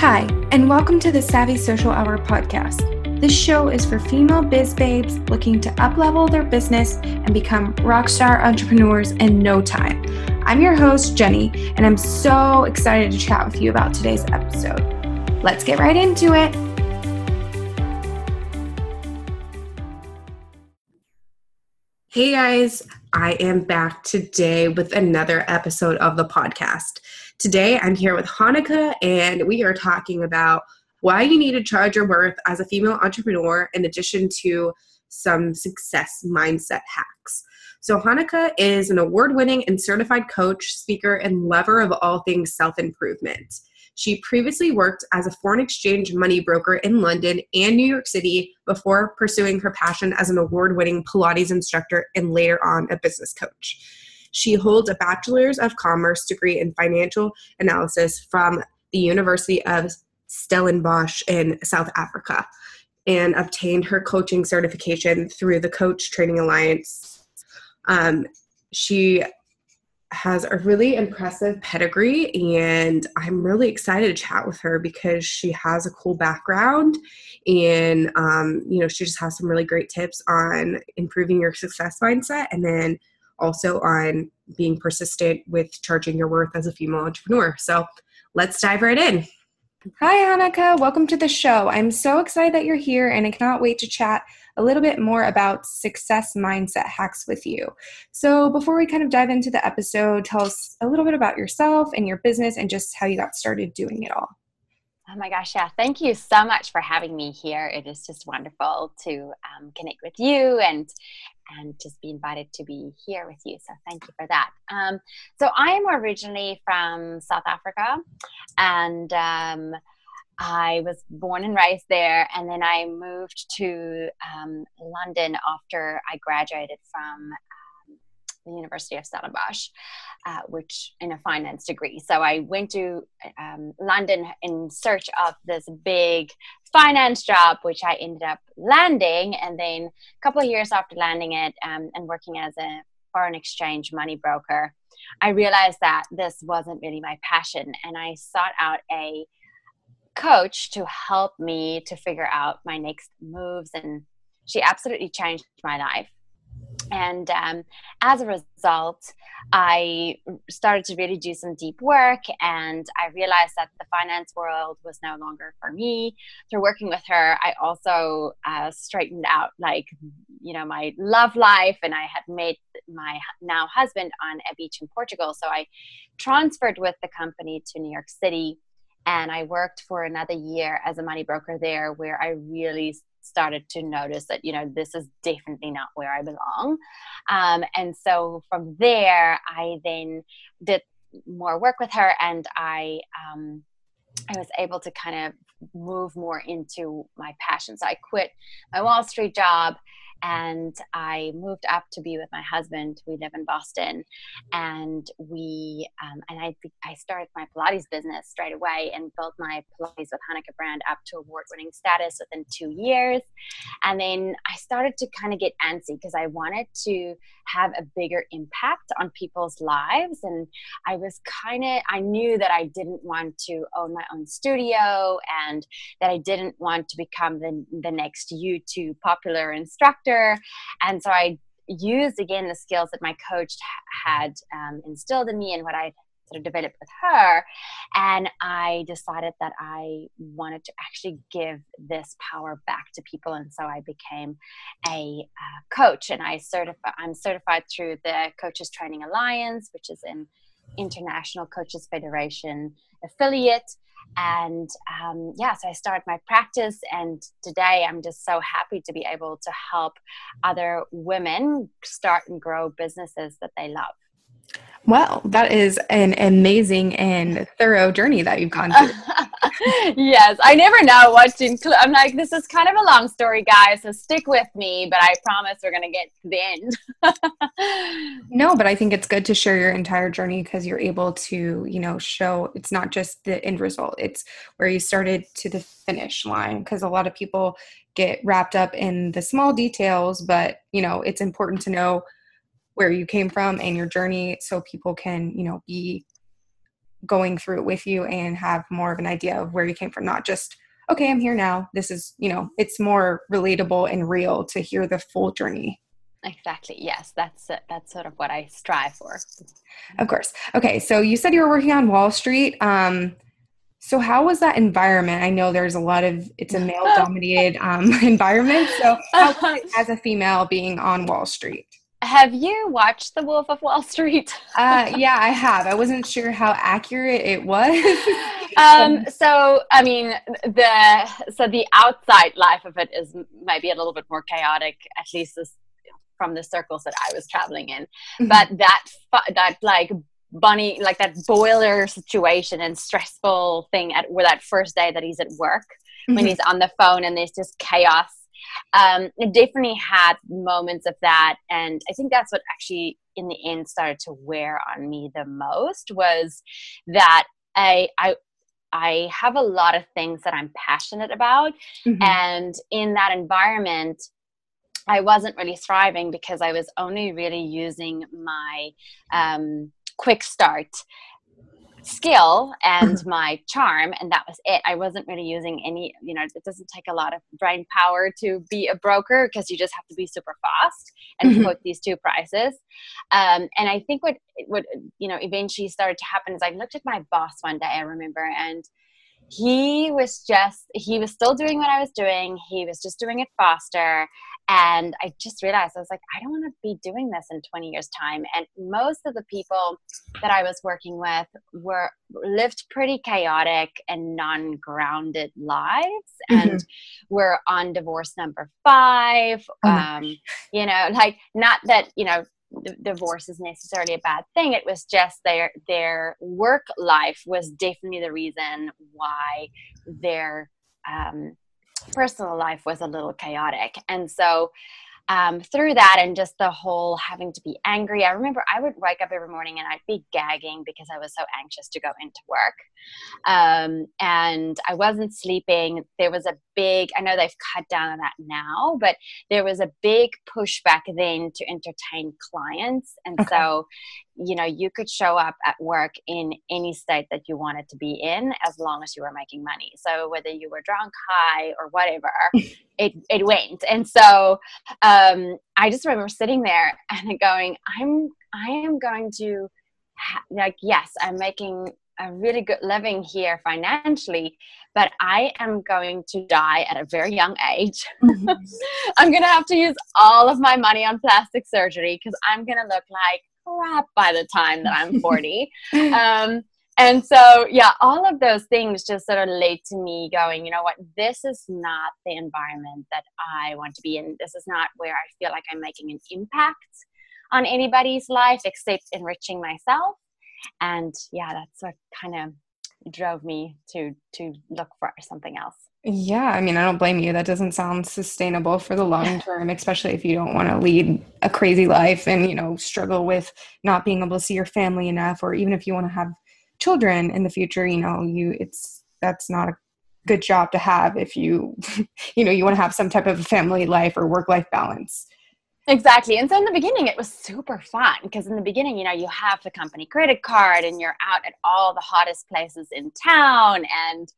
Hi, and welcome to the Savvy Social Hour podcast. This show is for female biz babes looking to uplevel their business and become rockstar entrepreneurs in no time. I'm your host, Jenny, and I'm so excited to chat with you about today's episode. Let's get right into it. Hey guys, I am back today with another episode of the podcast. Today I'm here with Hanneke, and we are talking about why you need to charge your worth as a female entrepreneur, in addition to some success mindset hacks. So, Hanneke is an award winning and certified coach, speaker, and lover of all things self improvement. She previously worked as a foreign exchange money broker in London and New York City before pursuing her passion as an award winning Pilates instructor and later on a business coach. She holds a Bachelor's of Commerce degree in financial analysis from the University of Stellenbosch in South Africa and obtained her coaching certification through the Coach Training Alliance. Um, she has a really impressive pedigree and i'm really excited to chat with her because she has a cool background and um, you know she just has some really great tips on improving your success mindset and then also on being persistent with charging your worth as a female entrepreneur. So let's dive right in. Hi, Hanneke. Welcome to the show. I'm so excited that you're here and I cannot wait to chat a little bit more about success mindset hacks with you. So, before we kind of dive into the episode, tell us a little bit about yourself and your business and just how you got started doing it all. Oh my gosh, yeah. Thank you so much for having me here. It is just wonderful to um, connect with you and and just be invited to be here with you. So thank you for that. Um, so I am originally from South Africa, and um, I was born and raised there, and then I moved to um, London after I graduated from the University of Stellenbosch uh, which in a finance degree. So I went to um, London in search of this big finance job, which I ended up landing. And then a couple of years after landing it um, and working as a foreign exchange money broker, I realized that this wasn't really my passion. And I sought out a coach to help me to figure out my next moves. And she absolutely changed my life and um, as a result i started to really do some deep work and i realized that the finance world was no longer for me. Through working with her i also uh, straightened out like you know my love life and i had met my now husband on a beach in portugal. So i transferred with the company to new york city and i worked for another year as a money broker there where i really started to notice that you know this is definitely not where i belong. Um, and so from there i then did more work with her and i um, i was able to kind of move more into my passion. So i quit my wall street job and I moved up to be with my husband. We live in Boston, and we um, and I I started my Pilates business straight away and built my Pilates with Hanneke brand up to award-winning status within two years. And then I started to kind of get antsy because I wanted to have a bigger impact on people's lives, and I was kind of I knew that I didn't want to own my own studio and that I didn't want to become the the next YouTube popular instructor and so I used again the skills that my coach had um, instilled in me and what I sort of developed with her. And I decided that I wanted to actually give this power back to people. And so I became a uh, coach and I certify, I'm certified through the Coaches Training Alliance, which is an international coaches federation affiliate. And um, yeah so i started my practice and today i'm just so happy to be able to help other women start and grow businesses that they love well, that is an amazing and thorough journey that you've gone through. yes, I never know what to include. I'm like, this is kind of a long story, guys, so stick with me, but I promise we're going to get to the end. no, but I think it's good to share your entire journey because you're able to, you know, show it's not just the end result, it's where you started to the finish line because a lot of people get wrapped up in the small details, but, you know, it's important to know where you came from and your journey so people can you know be going through it with you and have more of an idea of where you came from, not just, okay, I'm here now. This is, you know, it's more relatable and real to hear the full journey. Exactly. Yes, that's that's sort of what I strive for. Of course. Okay, so you said you were working on Wall Street. Um, so how was that environment? I know there's a lot of it's a male dominated um, environment. So as a female being on Wall Street? Have you watched The Wolf of Wall Street? uh, yeah, I have. I wasn't sure how accurate it was. um, so, I mean, the so the outside life of it is maybe a little bit more chaotic, at least this, from the circles that I was traveling in. Mm-hmm. But that that like bunny like that boiler situation and stressful thing at where that first day that he's at work mm-hmm. when he's on the phone and there's just chaos um, it definitely had moments of that and i think that's what actually in the end started to wear on me the most was that i i i have a lot of things that i'm passionate about mm-hmm. and in that environment I wasn't really thriving because I was only really using my um, quick start skill and my charm and that was it. I wasn't really using any you know it doesn't take a lot of brain power to be a broker because you just have to be super fast and mm-hmm. quote these two prices. Um, and i think what what you know eventually started to happen is i looked at my boss one day i remember and he was just he was still doing what i was doing. He was just doing it faster. And i just realized i was like i don't want to be doing this in 20 years time. And most of the people that i was working with were lived pretty chaotic and non-grounded lives mm-hmm. and were on divorce number five. Oh um, you know like not that you know divorce is necessarily a bad thing. It was just their their work life was definitely the reason why their um, personal life was a little chaotic. And so um, through that and just the whole having to be angry. I remember I would wake up every morning and I'd be gagging because I was so anxious to go into work. Um, and I wasn't sleeping. There was a big, I know they've cut down on that now, but there was a big push back then to entertain clients. And okay. so, you know, you could show up at work in any state that you wanted to be in as long as you were making money. So whether you were drunk, high, or whatever, it, it went. And so um, I just remember sitting there and going, I'm, I am going to, ha- like, yes, I'm making a really good living here financially, but I am going to die at a very young age. Mm-hmm. I'm going to have to use all of my money on plastic surgery because I'm going to look like crap by the time that I'm 40. um, and so, yeah, all of those things just sort of led to me going, you know what, this is not the environment that I want to be in. This is not where I feel like I'm making an impact on anybody's life except enriching myself. And yeah that's what kind of drove me to to look for something else. Yeah i mean i don't blame you. That doesn't sound sustainable for the long term especially if you don't want to lead a crazy life and you know struggle with not being able to see your family enough or even if you want to have children in the future you know you it's that's not a good job to have if you you know you want to have some type of family life or work life balance Exactly. And so in the beginning, it was super fun because in the beginning, you know, you have the company credit card and you're out at all the hottest places in town and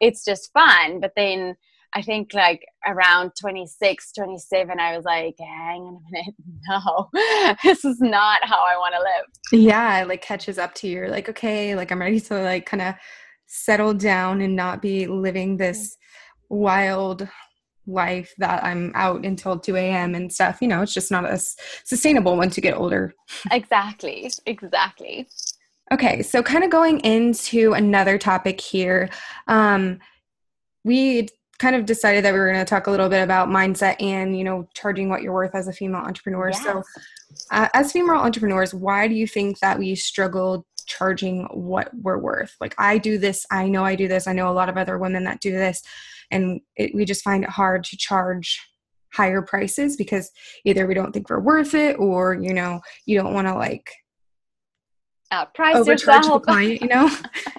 it's just fun. But then I think like around 26, 27, I was like, hang on a minute. No, this is not how I want to live. Yeah. It like catches up to you. You're like, okay, like I'm ready to like kind of settle down and not be living this wild life that I'm out until 2 a.m. and stuff. You know, it's just not as sustainable once you get older. Exactly. Exactly. Okay, so kind of going into another topic here. Um, we kind of decided that we were going to talk a little bit about mindset and you know charging what you're worth as a female entrepreneur yes. so uh, as female entrepreneurs why do you think that we struggle charging what we're worth like i do this i know i do this i know a lot of other women that do this and it, we just find it hard to charge higher prices because either we don't think we're worth it or you know you don't want to like outprice overcharge yourself. the client, you know?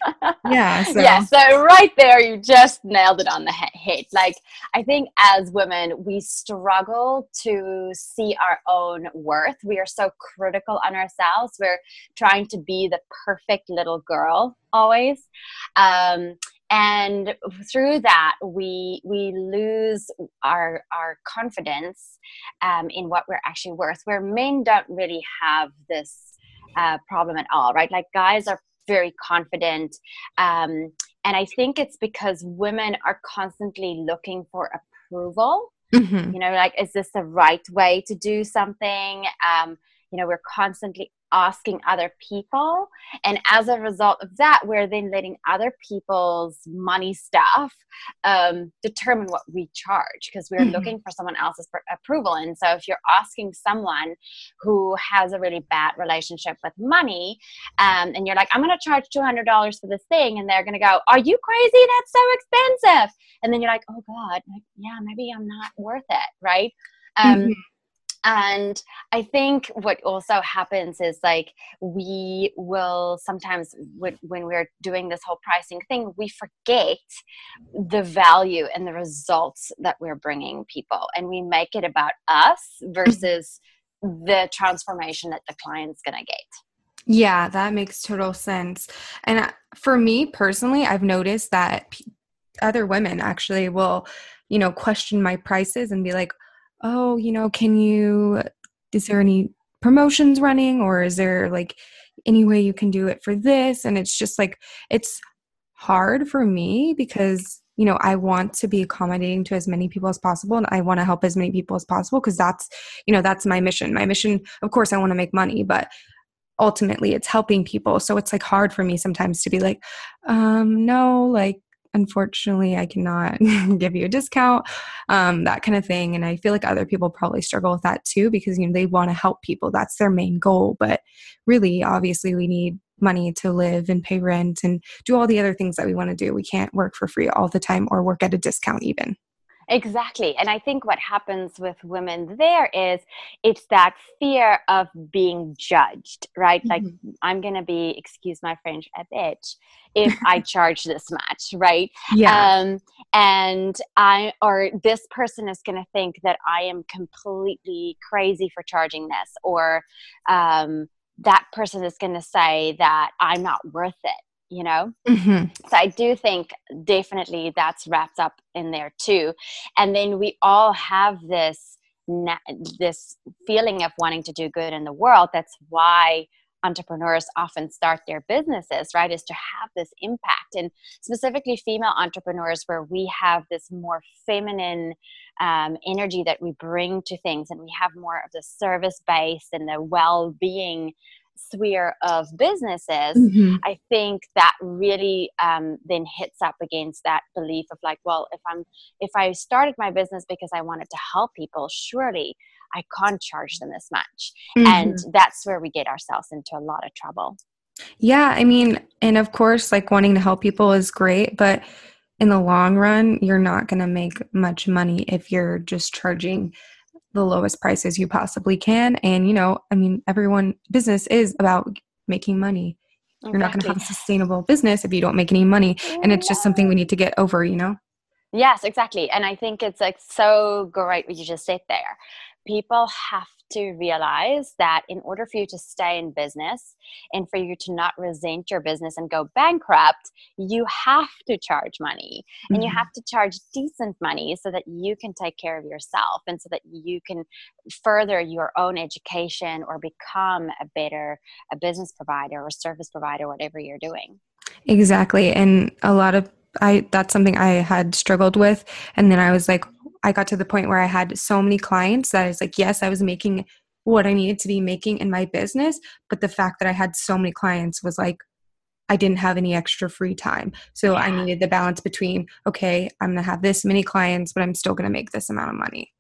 yeah. So. Yeah. So right there, you just nailed it on the head. Like I think as women, we struggle to see our own worth. We are so critical on ourselves. We're trying to be the perfect little girl always. Um, and through that we we lose our our confidence um, in what we're actually worth where men don't really have this uh, problem at all right? Like guys are very confident um, and i think it's because women are constantly looking for approval. Mm-hmm. you know like is this the right way to do something? Um, you know we're constantly asking other people. And as a result of that, we're then letting other people's money stuff um, determine what we charge because we're mm-hmm. looking for someone else's approval. And so if you're asking someone who has a really bad relationship with money um, and you're like, I'm going to charge $200 for this thing, and they're going to go, Are you crazy? That's so expensive. And then you're like, Oh God, yeah, maybe I'm not worth it. Right. Um, mm-hmm and i think what also happens is like we will sometimes when, we're doing this whole pricing thing we forget the value and the results that we're bringing people. And we make it about us versus the transformation that the client's going to get. Yeah that makes total sense. And uh, for me personally i've noticed that other women actually will you know question my prices and be like oh, you know, can you, is there any promotions running or is there like any way you can do it for this? And it's just like, it's hard for me because you know i want to be accommodating to as many people as possible and i want to help as many people as possible because that's you know that's my mission my mission of course i want to make money but ultimately it's helping people so it's like hard for me sometimes to be like um no like unfortunately i cannot give you a discount um, that kind of thing and i feel like other people probably struggle with that too because you know they want to help people that's their main goal but really obviously we need money to live and pay rent and do all the other things that we want to do we can't work for free all the time or work at a discount even Exactly. And I think what happens with women there is it's that fear of being judged, right? Mm-hmm. Like, I'm going to be, excuse my French, a bitch if I charge this much, right? Yeah. Um, and I, or this person is going to think that I am completely crazy for charging this, or um, that person is going to say that I'm not worth it you know? Mm-hmm. so i do think definitely that's wrapped up in there too. And then we all have this this feeling of wanting to do good in the world. That's why entrepreneurs often start their businesses right is to have this impact. And specifically female entrepreneurs where we have this more feminine um, energy that we bring to things and we have more of the service base and the well-being sphere of businesses, mm-hmm. I think that really um, then hits up against that belief of like, well, if I'm if I started my business because I wanted to help people, surely I can't charge them this much, mm-hmm. and that's where we get ourselves into a lot of trouble. Yeah, I mean, and of course, like wanting to help people is great, but in the long run, you're not going to make much money if you're just charging the lowest prices you possibly can. And, you know, I mean, everyone, business is about making money. Exactly. You're not going to have a sustainable business if you don't make any money. And it's just something we need to get over, you know? Yes, exactly. And I think it's like so great what you just said there. People have to realize that in order for you to stay in business and for you to not resent your business and go bankrupt, you have to charge money mm-hmm. and you mm-hmm. have to charge decent money so that you can take care of yourself and so that you can further your own education or become a better a business provider or service provider whatever you're doing. Exactly. And a lot of I that's something I had struggled with and then I was like I got to the point where I had so many clients that I was like, yes, I was making what I needed to be making in my business. But the fact that I had so many clients was like, I didn't have any extra free time. So yeah. I needed the balance between, okay, I'm going to have this many clients, but I'm still going to make this amount of money.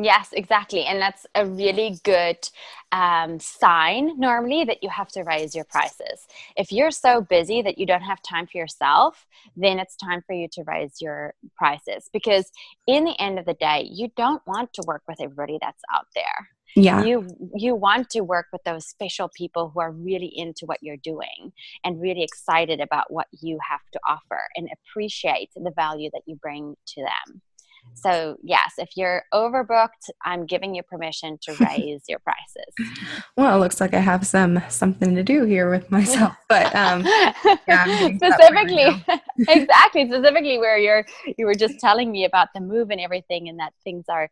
Yes, exactly. And that's a really good um, sign normally that you have to raise your prices. If you're so busy that you don't have time for yourself, then it's time for you to raise your prices because in the end of the day, you don't want to work with everybody that's out there. Yeah. You you want to work with those special people who are really into what you're doing and really excited about what you have to offer and appreciate the value that you bring to them. So, yes, if you're overbooked, I'm giving you permission to raise your prices. Well, it looks like I have some something to do here with myself, but um, yeah, specifically, exactly, specifically where you're you were just telling me about the move and everything, and that things are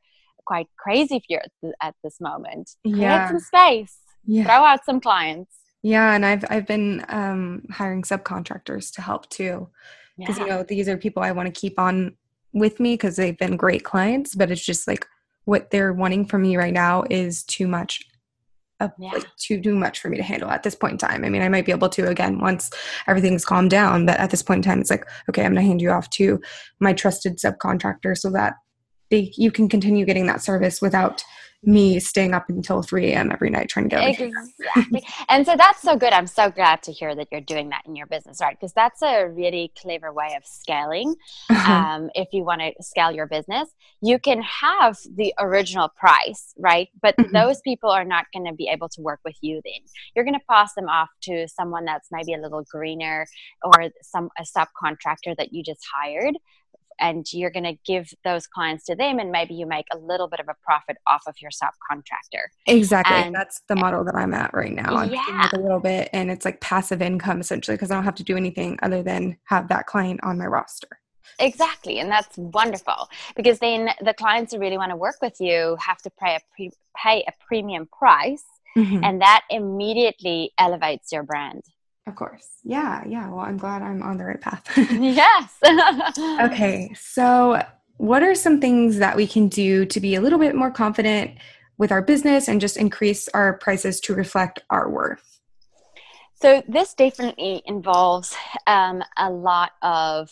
quite crazy for you at this moment. Yeah, Create some space. Yeah. Throw out some clients. Yeah, and I've I've been um, hiring subcontractors to help too, because yeah. you know these are people I want to keep on with me because they've been great clients, but it's just like what they're wanting from me right now is too much Of, yeah. like too too much for me to handle at this point in time. I mean, I might be able to again once everything's calmed down, but at this point in time, it's like okay, I'm gonna hand you off to my trusted subcontractor so that they you can continue getting that service without me staying up until 3 a.m. every night trying to get exactly. and so that's so good. I'm so glad to hear that you're doing that in your business, right? Because that's a really clever way of scaling. Uh-huh. Um, if you want to scale your business, you can have the original price, right? But mm-hmm. those people are not going to be able to work with you. Then you're going to pass them off to someone that's maybe a little greener or some a subcontractor that you just hired and you're going to give those clients to them and maybe you make a little bit of a profit off of your subcontractor exactly. And, that's the model that i'm at right now. I'm yeah. a little bit and it's like passive income essentially because i don't have to do anything other than have that client on my roster. Exactly and that's wonderful because then the clients who really want to work with you have to pay a pre- pay a premium price mm-hmm. and that immediately elevates your brand of course. Yeah, yeah. Well, I'm glad I'm on the right path. yes. okay. So, what are some things that we can do to be a little bit more confident with our business and just increase our prices to reflect our worth? So, this definitely involves um, a lot of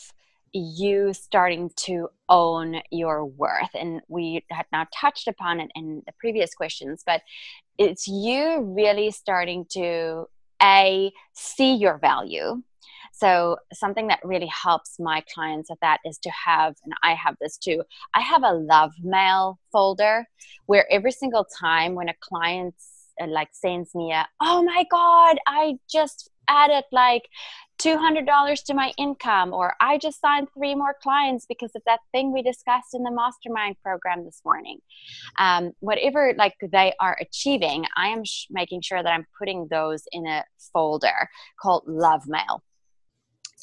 you starting to own your worth. And we had now touched upon it in the previous questions, but it's you really starting to a see your value. So something that really helps my clients with that is to have and i have this too i have a love mail folder where every single time when a client uh, like sends me a oh my god i just added like $200 to my income or i just signed three more clients because of that thing we discussed in the mastermind program this morning. Um, whatever like they are achieving i am sh- making sure that i'm putting those in a folder called love mail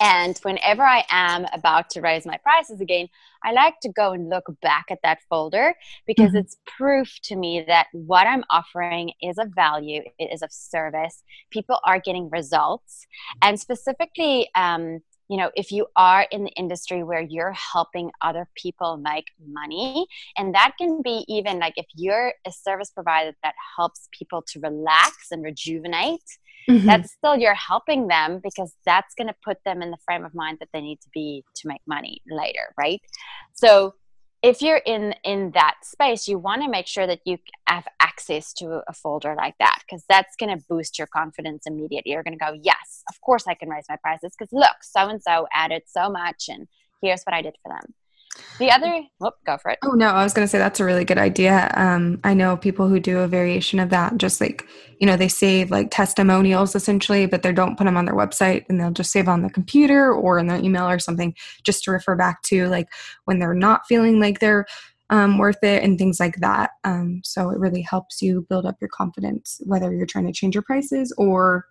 and whenever I am about to raise my prices again, I like to go and look back at that folder because mm-hmm. it's proof to me that what I'm offering is of value, it is of service. People are getting results. And specifically, um, you know, if you are in the industry where you're helping other people make money, and that can be even like if you're a service provider that helps people to relax and rejuvenate, mm-hmm. that's still you're helping them because that's going to put them in the frame of mind that they need to be to make money later right? So if you're in in that space you want to make sure that you have access to a folder like that because that's going to boost your confidence immediately. You're going to go yes of course i can raise my prices because look so and so added so much and here's what i did for them the other, whoop, go for it. Oh no, I was going to say that's a really good idea. Um, I know people who do a variation of that, just like you know, they save like testimonials essentially, but they don't put them on their website, and they'll just save on the computer or in their email or something, just to refer back to like when they're not feeling like they're um, worth it and things like that. Um, so it really helps you build up your confidence, whether you're trying to change your prices or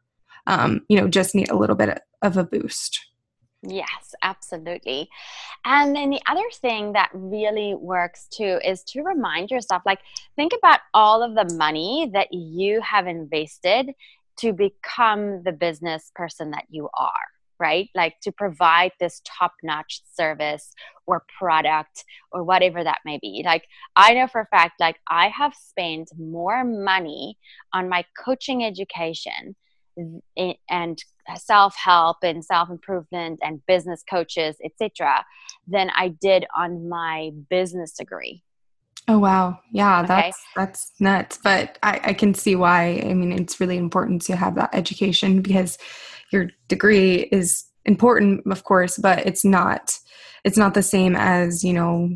um, you know just need a little bit of a boost. Yes, absolutely. And then the other thing that really works too is to remind yourself like, think about all of the money that you have invested to become the business person that you are, right? Like to provide this top notch service or product or whatever that may be. Like, I know for a fact, like, I have spent more money on my coaching education eh, and self-help and self-improvement and business coaches etc than i did on my business degree. Oh wow. Yeah okay. that's that's nuts. But I, I can see why. I mean it's really important to have that education because your degree is important of course but it's not it's not the same as you know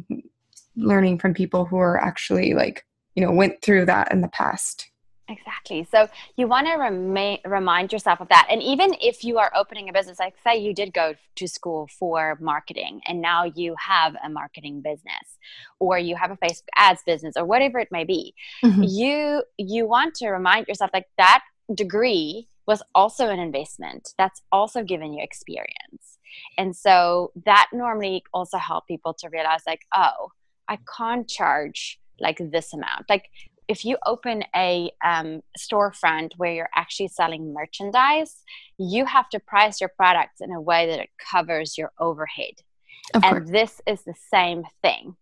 learning from people who are actually like you know went through that in the past Exactly. So you want to remain, remind yourself of that. And even if you are opening a business, like say you did go to school for marketing and now you have a marketing business or you have a Facebook ads business or whatever it may be, mm-hmm. you you want to remind yourself like that degree was also an investment. That's also given you experience. And so that normally also help people to realize like, oh, I can't charge like this amount. Like if you open a um, storefront where you're actually selling merchandise, you have to price your products in a way that it covers your overhead. Of and course. this is the same thing.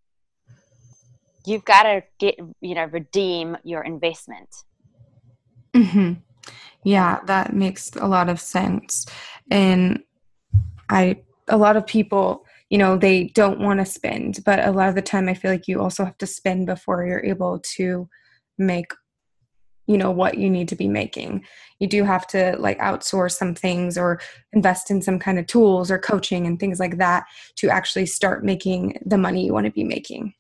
You've got to get, you know, redeem your investment. Mm-hmm. Yeah, that makes a lot of sense. And I, a lot of people, you know, they don't want to spend, but a lot of the time I feel like you also have to spend before you're able to make you know what you need to be making you do have to like outsource some things or invest in some kind of tools or coaching and things like that to actually start making the money you want to be making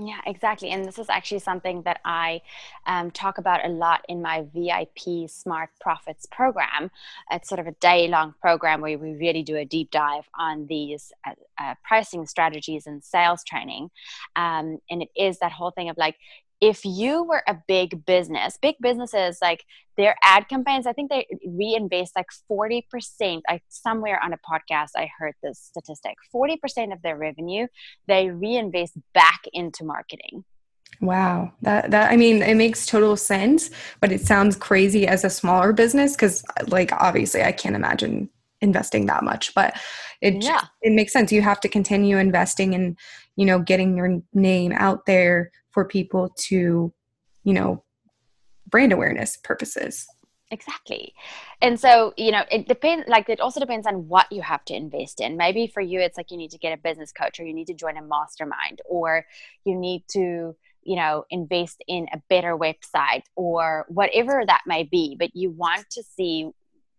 yeah, exactly. And this is actually something that I um, talk about a lot in my VIP Smart Profits program. It's sort of a day long program where we really do a deep dive on these uh, uh, pricing strategies and sales training. Um, and it is that whole thing of like, if you were a big business, big businesses like their ad campaigns, I think they reinvest like 40%. I somewhere on a podcast I heard this statistic. 40% of their revenue they reinvest back into marketing. Wow. That that I mean it makes total sense, but it sounds crazy as a smaller business cuz like obviously I can't imagine investing that much, but it yeah. it makes sense. You have to continue investing in, you know, getting your name out there for people to, you know, brand awareness purposes. Exactly. And so, you know, it depends, like, it also depends on what you have to invest in. Maybe for you, it's like you need to get a business coach or you need to join a mastermind or you need to, you know, invest in a better website or whatever that may be. But you want to see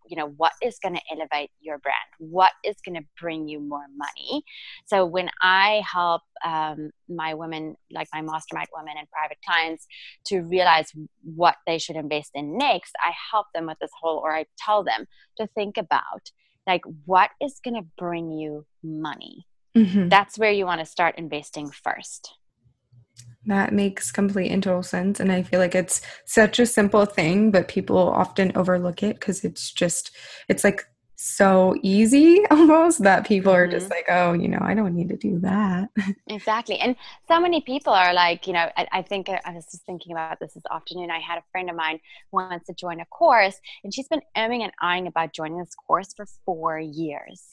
you know what is going to elevate your brand? What is going to bring you more money? So when i help um, my women like my mastermind women and private clients to realize what they should invest in next i help them with this whole or i tell them to think about like what is going to bring you money? Mm-hmm. that's where you want to start investing first that makes complete and total sense. And I feel like it's such a simple thing, but people often overlook it because it's just, it's like so easy almost that people are just mm-hmm. like, oh, you know, I don't need to do that. Exactly. And so many people are like, you know, I, I think I was just thinking about this this afternoon. I had a friend of mine wants to join a course, and she's been umming and eyeing about joining this course for four years.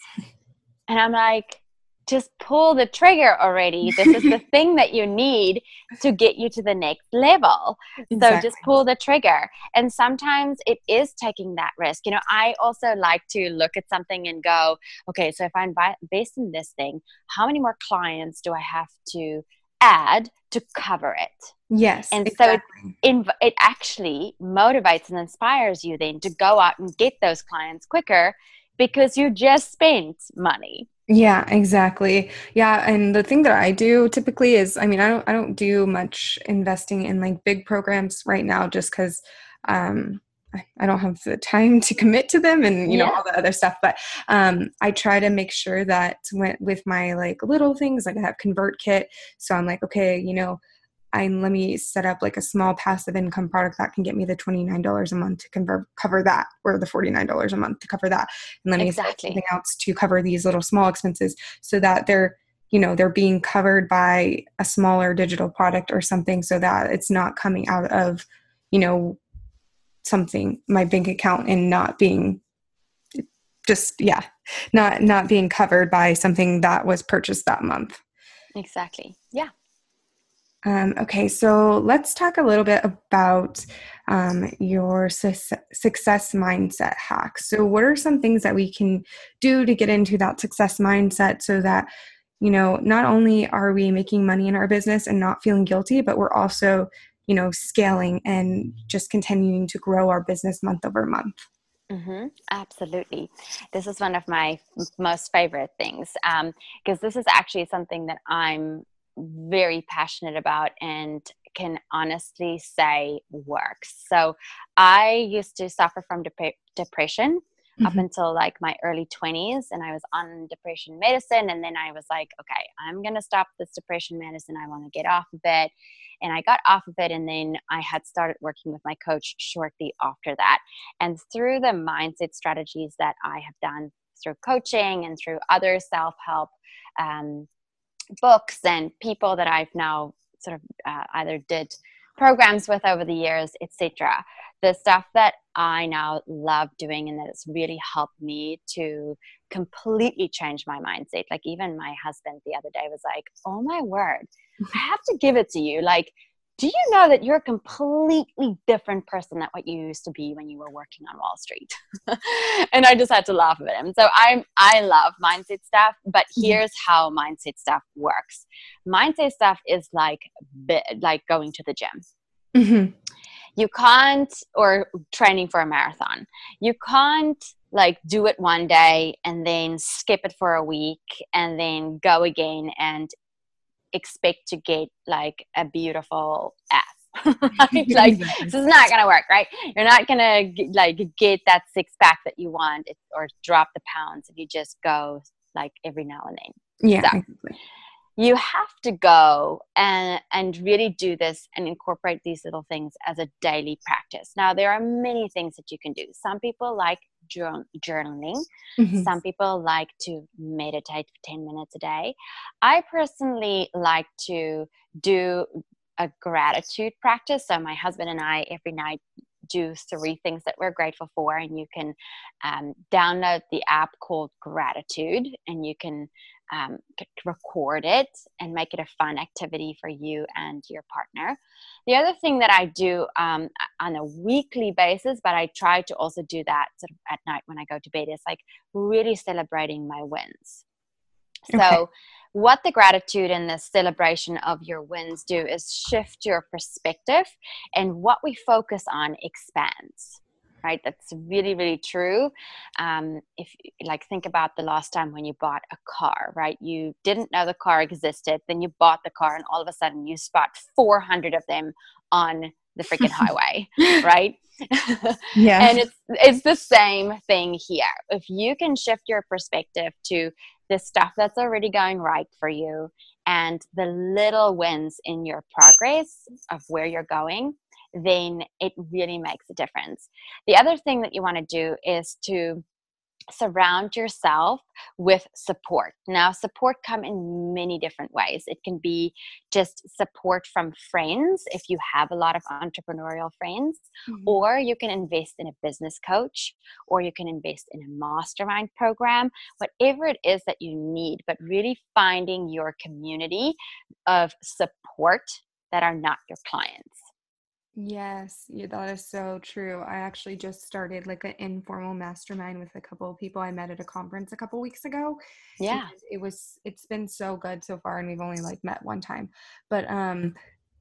And I'm like, just pull the trigger already. This is the thing that you need to get you to the next level. Exactly. So just pull the trigger. And sometimes it is taking that risk. You know, I also like to look at something and go, okay, so if I'm based in this thing, how many more clients do I have to add to cover it? Yes. And exactly. so it, inv- it actually motivates and inspires you then to go out and get those clients quicker because you just spent money. Yeah, exactly. Yeah, and the thing that I do typically is I mean, I don't I don't do much investing in like big programs right now just cuz um I don't have the time to commit to them and you know all the other stuff but um, I try to make sure that with my like little things like I have ConvertKit so I'm like okay you know I let me set up like a small passive income product that can get me the $29 a month to convert, cover that or the $49 a month to cover that. And let me exactly. something else to cover these little small expenses so that they're, you know, they're being covered by a smaller digital product or something so that it's not coming out of, you know, something, my bank account and not being just, yeah, not, not being covered by something that was purchased that month. Exactly. Yeah. Um, okay, so let's talk a little bit about um, your su- success mindset hack. So, what are some things that we can do to get into that success mindset so that, you know, not only are we making money in our business and not feeling guilty, but we're also, you know, scaling and just continuing to grow our business month over month? Mm-hmm, absolutely. This is one of my most favorite things because um, this is actually something that I'm very passionate about and can honestly say works. So I used to suffer from dep- depression mm-hmm. up until like my early 20s and I was on depression medicine and then I was like okay I'm going to stop this depression medicine I want to get off of it and I got off of it and then I had started working with my coach shortly after that and through the mindset strategies that I have done through coaching and through other self-help um, books and people that I've now sort of uh, either did programs with over the years, etc. The stuff that I now love doing and that it's really helped me to completely change my mindset. Like even my husband the other day was like, "Oh my word, I have to give it to you. Like do you know that you're a completely different person than what you used to be when you were working on Wall Street? and I just had to laugh at him. So I'm I love mindset stuff, but mm-hmm. here's how mindset stuff works. Mindset stuff is like like going to the gym. Mm-hmm. You can't or training for a marathon. You can't like do it one day and then skip it for a week and then go again and expect to get like a beautiful ass. like this is not gonna work, right? You're not gonna like get that six pack that you want or drop the pounds if you just go like every now and then. Yeah. So, you have to go and and really do this and incorporate these little things as a daily practice now there are many things that you can do some people like journaling. Mm-hmm. Some people like to meditate for 10 minutes a day. I personally like to do a gratitude practice. So, my husband and I, every night, do three things that we're grateful for, and you can um, download the app called Gratitude, and you can um, record it and make it a fun activity for you and your partner. The other thing that I do um, on a weekly basis, but I try to also do that sort of at night when I go to bed, is like really celebrating my wins. Okay. So, what the gratitude and the celebration of your wins do is shift your perspective, and what we focus on expands right? That's really really true. Um, if like think about the last time when you bought a car right? You didn't know the car existed then you bought the car and all of a sudden you spot 400 of them on the freaking highway right? Yeah. And it's it's the same thing here. If you can shift your perspective to the stuff that's already going right for you and the little wins in your progress of where you're going then it really makes a difference. The other thing that you want to do is to surround yourself with support now support come in many different ways it can be just support from friends if you have a lot of entrepreneurial friends mm-hmm. or you can invest in a business coach or you can invest in a mastermind program whatever it is that you need but really finding your community of support that are not your clients Yes, yeah, that is so true. I actually just started like an informal mastermind with a couple of people I met at a conference a couple weeks ago. Yeah. It was it's been so good so far and we've only like met one time. But um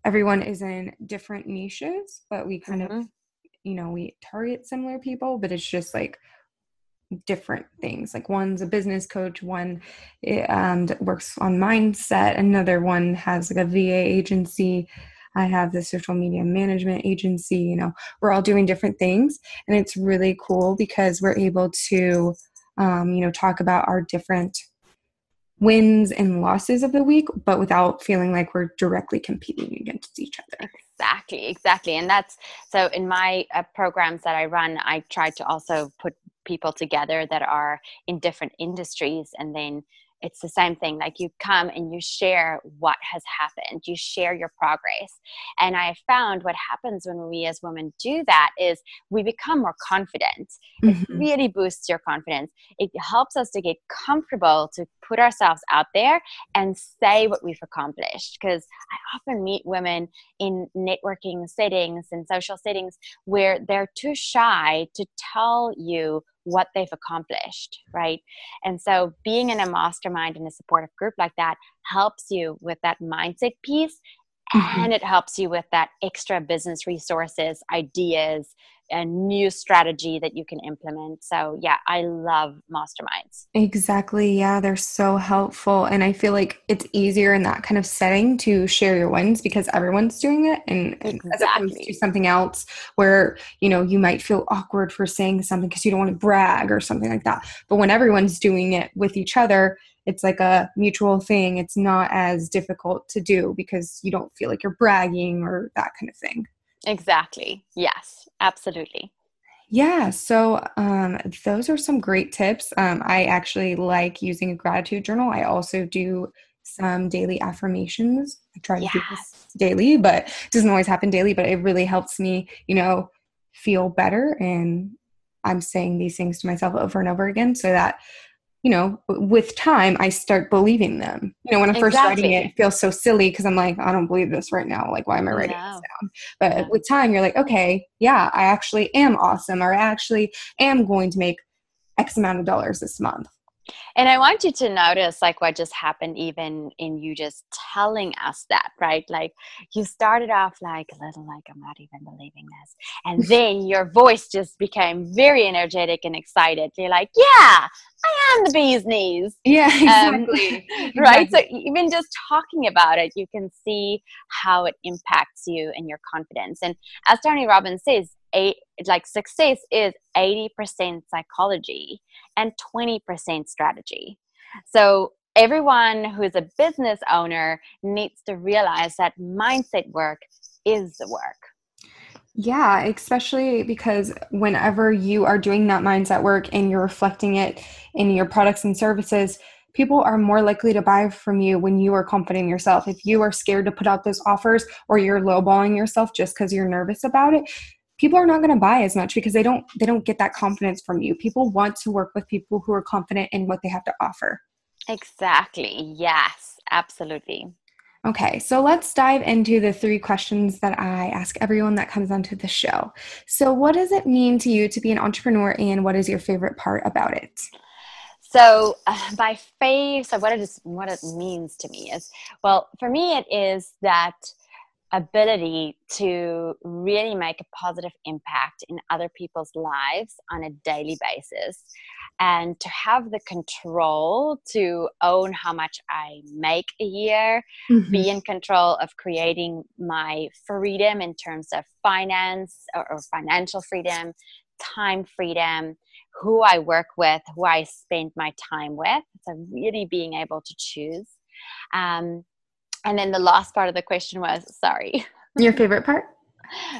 everyone is in different niches, but we kind mm-hmm. of you know, we target similar people, but it's just like different things. Like one's a business coach, one um, works on mindset, another one has like a VA agency I have the social media management agency. You know, we're all doing different things, and it's really cool because we're able to, um, you know, talk about our different wins and losses of the week, but without feeling like we're directly competing against each other. Exactly, exactly. And that's so in my uh, programs that I run, I try to also put people together that are in different industries and then it's the same thing like you come and you share what has happened you share your progress. And i found what happens when we as women do that is we become more confident. Mm-hmm. it really boosts your confidence. It helps us to get comfortable to put ourselves out there and say what we've accomplished. Because i often meet women in networking settings and social settings where they're too shy to tell you what they've accomplished, right? And so being in a mastermind in a supportive group like that helps you with that mindset piece mm-hmm. and it helps you with that extra business resources, ideas, a new strategy that you can implement. So, yeah, I love masterminds. Exactly. Yeah, they're so helpful. And I feel like it's easier in that kind of setting to share your wins because everyone's doing it. And, exactly. as opposed to something else where, you know, you might feel awkward for saying something because you don't want to brag or something like that. But when everyone's doing it with each other, it's like a mutual thing. It's not as difficult to do because you don't feel like you're bragging or that kind of thing. Exactly. Yes, absolutely. Yeah, so um, those are some great tips. Um, I actually like using a gratitude journal. I also do some daily affirmations. I try to yes. do this daily, but it doesn't always happen daily, but it really helps me, you know, feel better. And I'm saying these things to myself over and over again so that you know, with time, I start believing them. You know, when I'm first writing it, it feels so silly because I'm like, I don't believe this right now. Like, why am I writing this down? But yeah. with time, you're like, okay, yeah, I actually am awesome, or I actually am going to make X amount of dollars this month. And I want you to notice like what just happened even in you just telling us that, right? Like you started off like a little like I'm not even believing this. And then your voice just became very energetic and excited. You're like, yeah, I am the bee's knees. Yeah, exactly. Um, right. Exactly. So even just talking about it, you can see how it impacts you and your confidence. And as Tony Robbins says, eight, like success is 80% psychology and 20% strategy. So everyone who's a business owner needs to realize that mindset work is the work. Yeah, especially because whenever you are doing that mindset work and you're reflecting it in your products and services, people are more likely to buy from you when you are confident in yourself. If you are scared to put out those offers or you're lowballing yourself just because you're nervous about it, people are not going to buy as much because they don't they don't get that confidence from you. People want to work with people who are confident in what they have to offer. Exactly. Yes, absolutely. Okay, so let's dive into the three questions that I ask everyone that comes onto the show. So, what does it mean to you to be an entrepreneur, and what is your favorite part about it? So, uh, by faith, so what it is, what it means to me is, well, for me, it is that ability to really make a positive impact in other people's lives on a daily basis and to have the control to own how much I make a year, mm-hmm. be in control of creating my freedom in terms of finance or, or, financial freedom, time freedom, who I work with, who I spend my time with. So, really being able to choose. Um, and then the last part of the question was sorry. Your favorite part?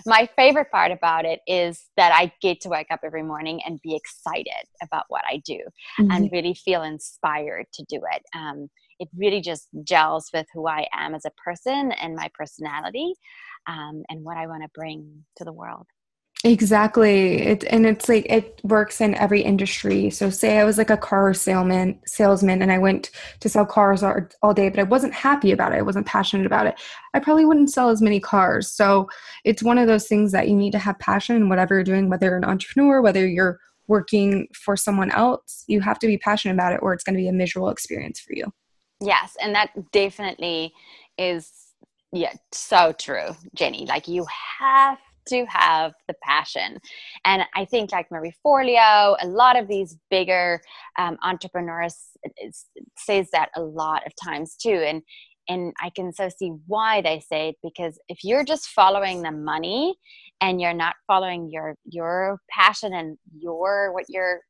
My favorite part about it is that I get to wake up every morning and be excited about what I do mm-hmm. and really feel inspired to do it. Um, it really just gels with who I am as a person and my personality um, and what I want to bring to the world. Exactly. It and it's like it works in every industry. So say I was like a car salesman salesman and I went to sell cars all, all day, but I wasn't happy about it. I wasn't passionate about it. I probably wouldn't sell as many cars. So it's one of those things that you need to have passion in whatever you're doing, whether you're an entrepreneur, whether you're working for someone else, you have to be passionate about it or it's going to be a miserable experience for you. Yes, and that definitely is yeah, so true, Jenny. Like you have to have the passion. And I think, like Marie Forleo, a lot of these bigger um, entrepreneurs says that a lot of times too. And and I can so see why they say it because if you're just following the money and you're not following your your passion and your what you're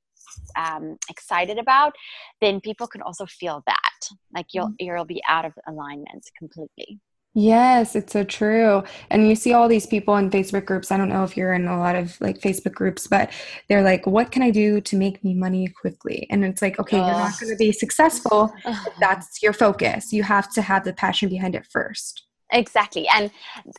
um, excited about, then people can also feel that like you'll mm-hmm. you'll be out of alignment completely. Yes, it's so true. And you see all these people in Facebook groups. I don't know if you're in a lot of like Facebook groups, but they're like, what can I do to make me money quickly? And it's like, okay, you're not going to be successful. Uh-huh. that's your focus. You have to have the passion behind it first. Exactly. And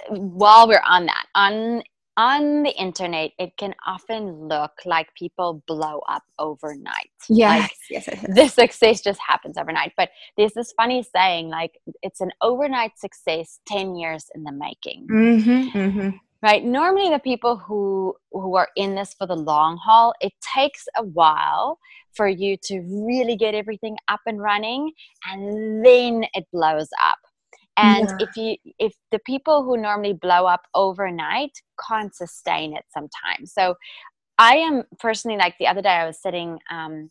while we're on that, on on the internet, it can often look like people blow up overnight. Yes, like, yes, yes. The success just happens overnight. But there's this funny saying, like it's an overnight success, ten years in the making. Mm-hmm, mm-hmm. Right. Normally, the people who who are in this for the long haul, it takes a while for you to really get everything up and running, and then it blows up and yeah. if you if the people who normally blow up overnight can't sustain it sometimes so i am personally like the other day i was sitting um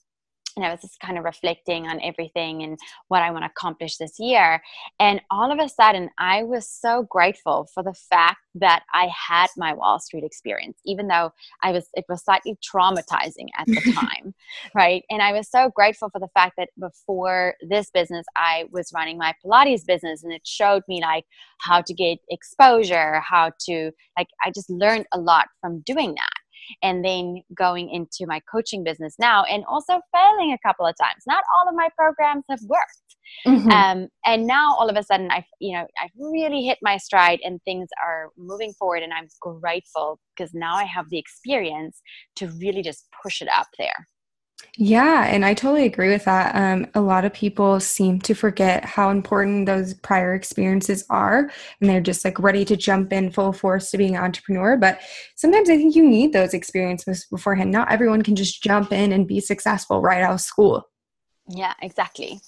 and I was just kind of reflecting on everything and what I want to accomplish this year. And all of a sudden, I was so grateful for the fact that I had my Wall Street experience, even though I was, it was slightly traumatizing at the time, right? And I was so grateful for the fact that before this business, I was running my Pilates business and it showed me like how to get exposure, how to, like, I just learned a lot from doing that and then going into my coaching business now and also failing a couple of times. Not all of my programs have worked. Mm-hmm. um, and now all of a sudden i've you know i've really hit my stride and things are moving forward and i'm grateful because now i have the experience to really just push it up there yeah, and I totally agree with that. Um, a lot of people seem to forget how important those prior experiences are, and they're just like ready to jump in full force to being an entrepreneur. But sometimes I think you need those experiences beforehand. Not everyone can just jump in and be successful right out of school. Yeah, exactly.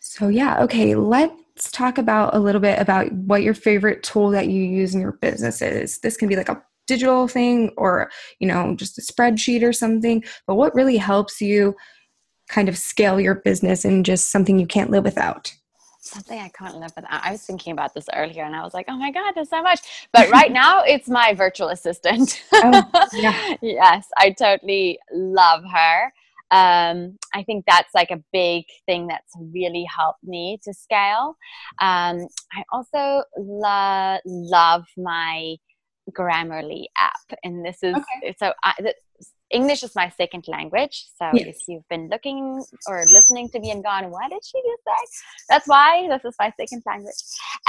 So, yeah, okay, let's talk about a little bit about what your favorite tool that you use in your business is. This can be like a digital thing or you know just a spreadsheet or something but what really helps you kind of scale your business and just something you can't live without something I can't live without. I was thinking about this earlier and I was like, oh my God, there's so much. But right now it's my virtual assistant. oh, yeah. yes, I totally love her. Um, I think that's like a big thing that's really helped me to scale. Um, I also lo- love my Grammarly app, and this is okay. so. I, the, English is my second language. So yes. if you've been looking or listening to me and gone, what did she just say? That's why this is my second language.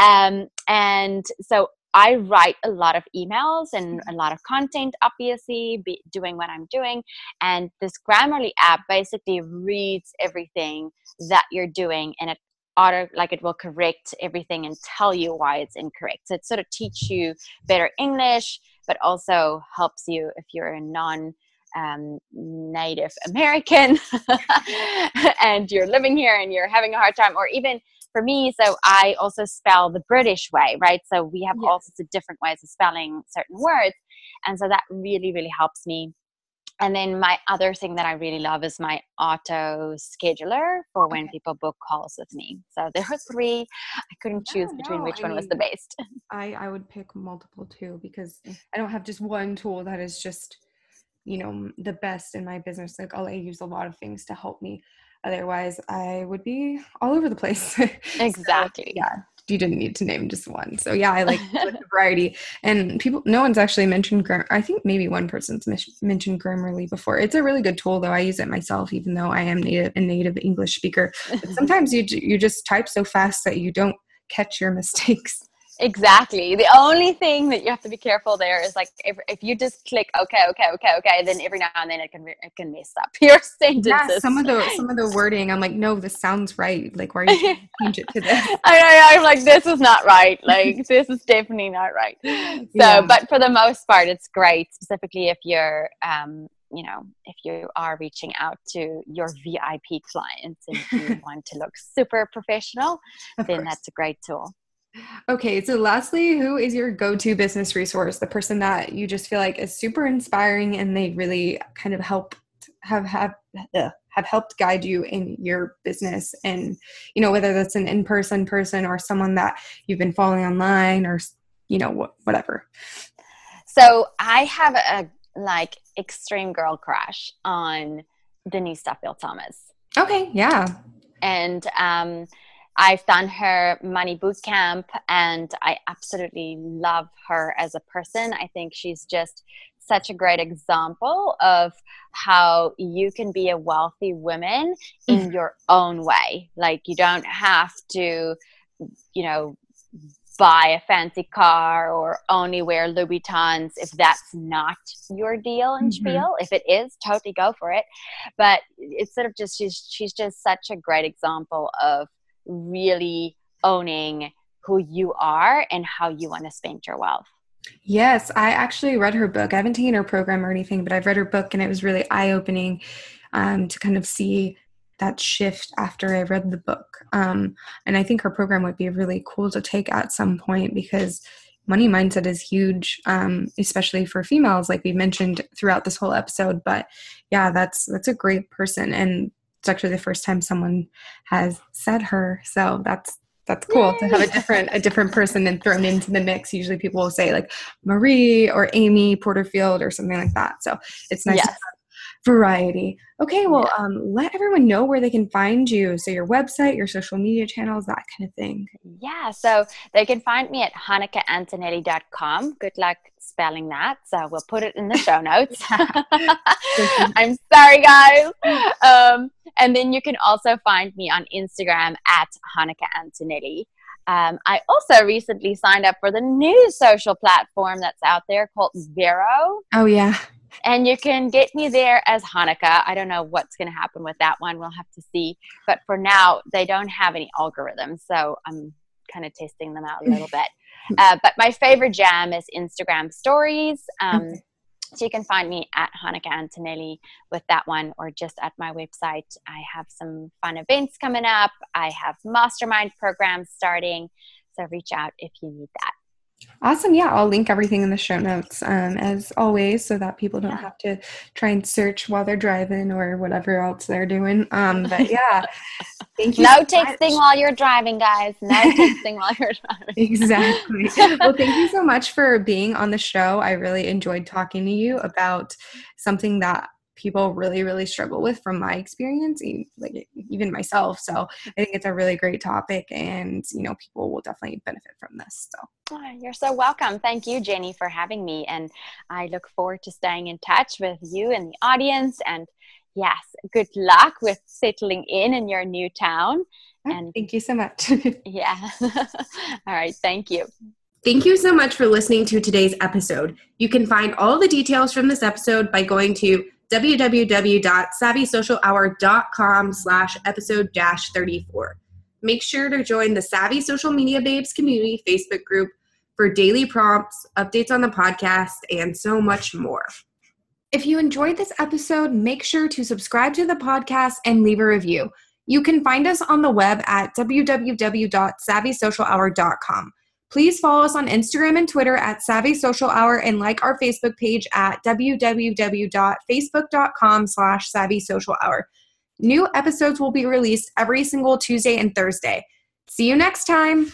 Um, and so I write a lot of emails and a lot of content, obviously, doing what I'm doing. And this Grammarly app basically reads everything that you're doing and it auto like it will correct everything and tell you why it's incorrect so it sort of teach you better english but also helps you if you're a non um, native american and you're living here and you're having a hard time or even for me so i also spell the british way right so we have yes. all sorts of different ways of spelling certain words and so that really really helps me and then my other thing that I really love is my auto scheduler for when okay. people book calls with me. So there are three. I couldn't choose oh, between no, which I one mean, was the best. I, I would pick multiple too because mm. I don't have just one tool that is just, you know, the best in my business. Like I use a lot of things to help me. Otherwise, I would be all over the place. Exactly. so, yeah you didn't need to name just one. So yeah, I like, the variety. And people, no one's actually mentioned Grammarly. I think maybe one person's mentioned Grammarly before. It's a really good tool, though. I use it myself, even though I am native a native English speaker. But sometimes you you just type so fast that you don't catch your mistakes. Exactly. The only thing that you have to be careful there is like if, if you just click okay, okay, okay, okay, then every now and then it can it can mess up your sentences. Yeah, some of the some of the wording, I'm like, no, this sounds right. Like, why are you change it to this? I know. I'm like, this is not right. Like, this is definitely not right. So, yeah. but for the most part, it's great. Specifically, if you're um, you know, if you are reaching out to your VIP clients and you want to look super professional, of then course. that's a great tool. Okay, so lastly, who is your go to business resource? The person that you just feel like is super inspiring and they really kind of help have have uh, have helped guide you in your business and you know whether that's an in-person person or someone that you've been following online or you know whatever. So i have a like extreme girl crush on denise duffield thomas. Okay yeah. And um I've done her money boot camp and I absolutely love her as a person. I think she's just such a great example of how you can be a wealthy woman in mm-hmm. your own way. Like you don't have to, you know, buy a fancy car or only wear Louboutins if that's not your deal and mm-hmm. spiel. If it is, totally go for it. But it's sort of just she's she's just such a great example of really owning who you are and how you want to spend your wealth. Yes, I actually read her book. I haven't taken her program or anything, but I've read her book and it was really eye opening um, to kind of see that shift after I read the book. Um, and I think her program would be really cool to take at some point because money mindset is huge, um, especially for females, like we mentioned throughout this whole episode. But yeah, that's that's a great person, and it's actually the first time someone has said her. So that's that's cool Yay. to have a different a different person and thrown into the mix. Usually people will say like Marie or Amy Porterfield or something like that. So it's nice yes variety. Okay, well, um, let everyone know where they can find you. So your website, your social media channels, that kind of thing. Yeah, so they can find me at hannekeantonelli.com. Good luck spelling that. So we'll put it in the show notes. I'm sorry, guys. Um, and then you can also find me on Instagram at Hanneke Antonelli. Um, I also recently signed up for the new social platform that's out there called Vero. Oh, yeah. And you can get me there as Hanneke. I don't know what's going to happen with that one. We'll have to see. But for now, they don't have any algorithms. So I'm kind of testing them out a little bit. Uh, but my favorite jam is Instagram stories. Um, okay. So you can find me at Hanneke Antonelli with that one or just at my website. I have some fun events coming up. I have mastermind programs starting. So reach out if you need that. Awesome. Yeah, I'll link everything in the show notes um, as always so that people don't yeah. have to try and search while they're driving or whatever else they're doing. Um, but yeah, thank you. No so texting much. while you're driving, guys. No texting while you're driving. exactly. Well, thank you so much for being on the show. I really enjoyed talking to you about something that people really really struggle with from my experience like even myself. So i think it's a really great topic and you know people will definitely benefit from this so. Oh, you're so welcome. Thank you jenny for having me and i look forward to staying in touch with you and the audience. And yes good luck with settling in in your new town. Oh, and thank you so much. Yeah. All right thank you. Thank you so much for listening to today's episode. You can find all the details from this episode by going to www.savvysocialhour.com slash episode dash 34. Make sure to join the Savvy Social Media Babes community Facebook group for daily prompts, updates on the podcast, and so much more. If you enjoyed this episode, make sure to subscribe to the podcast and leave a review. You can find us on the web at www.savvysocialhour.com. Please follow us on Instagram and Twitter at Savvy Social Hour and like our Facebook page at www.facebook.com slash Savvy Social Hour. New episodes will be released every single Tuesday and Thursday. See you next time.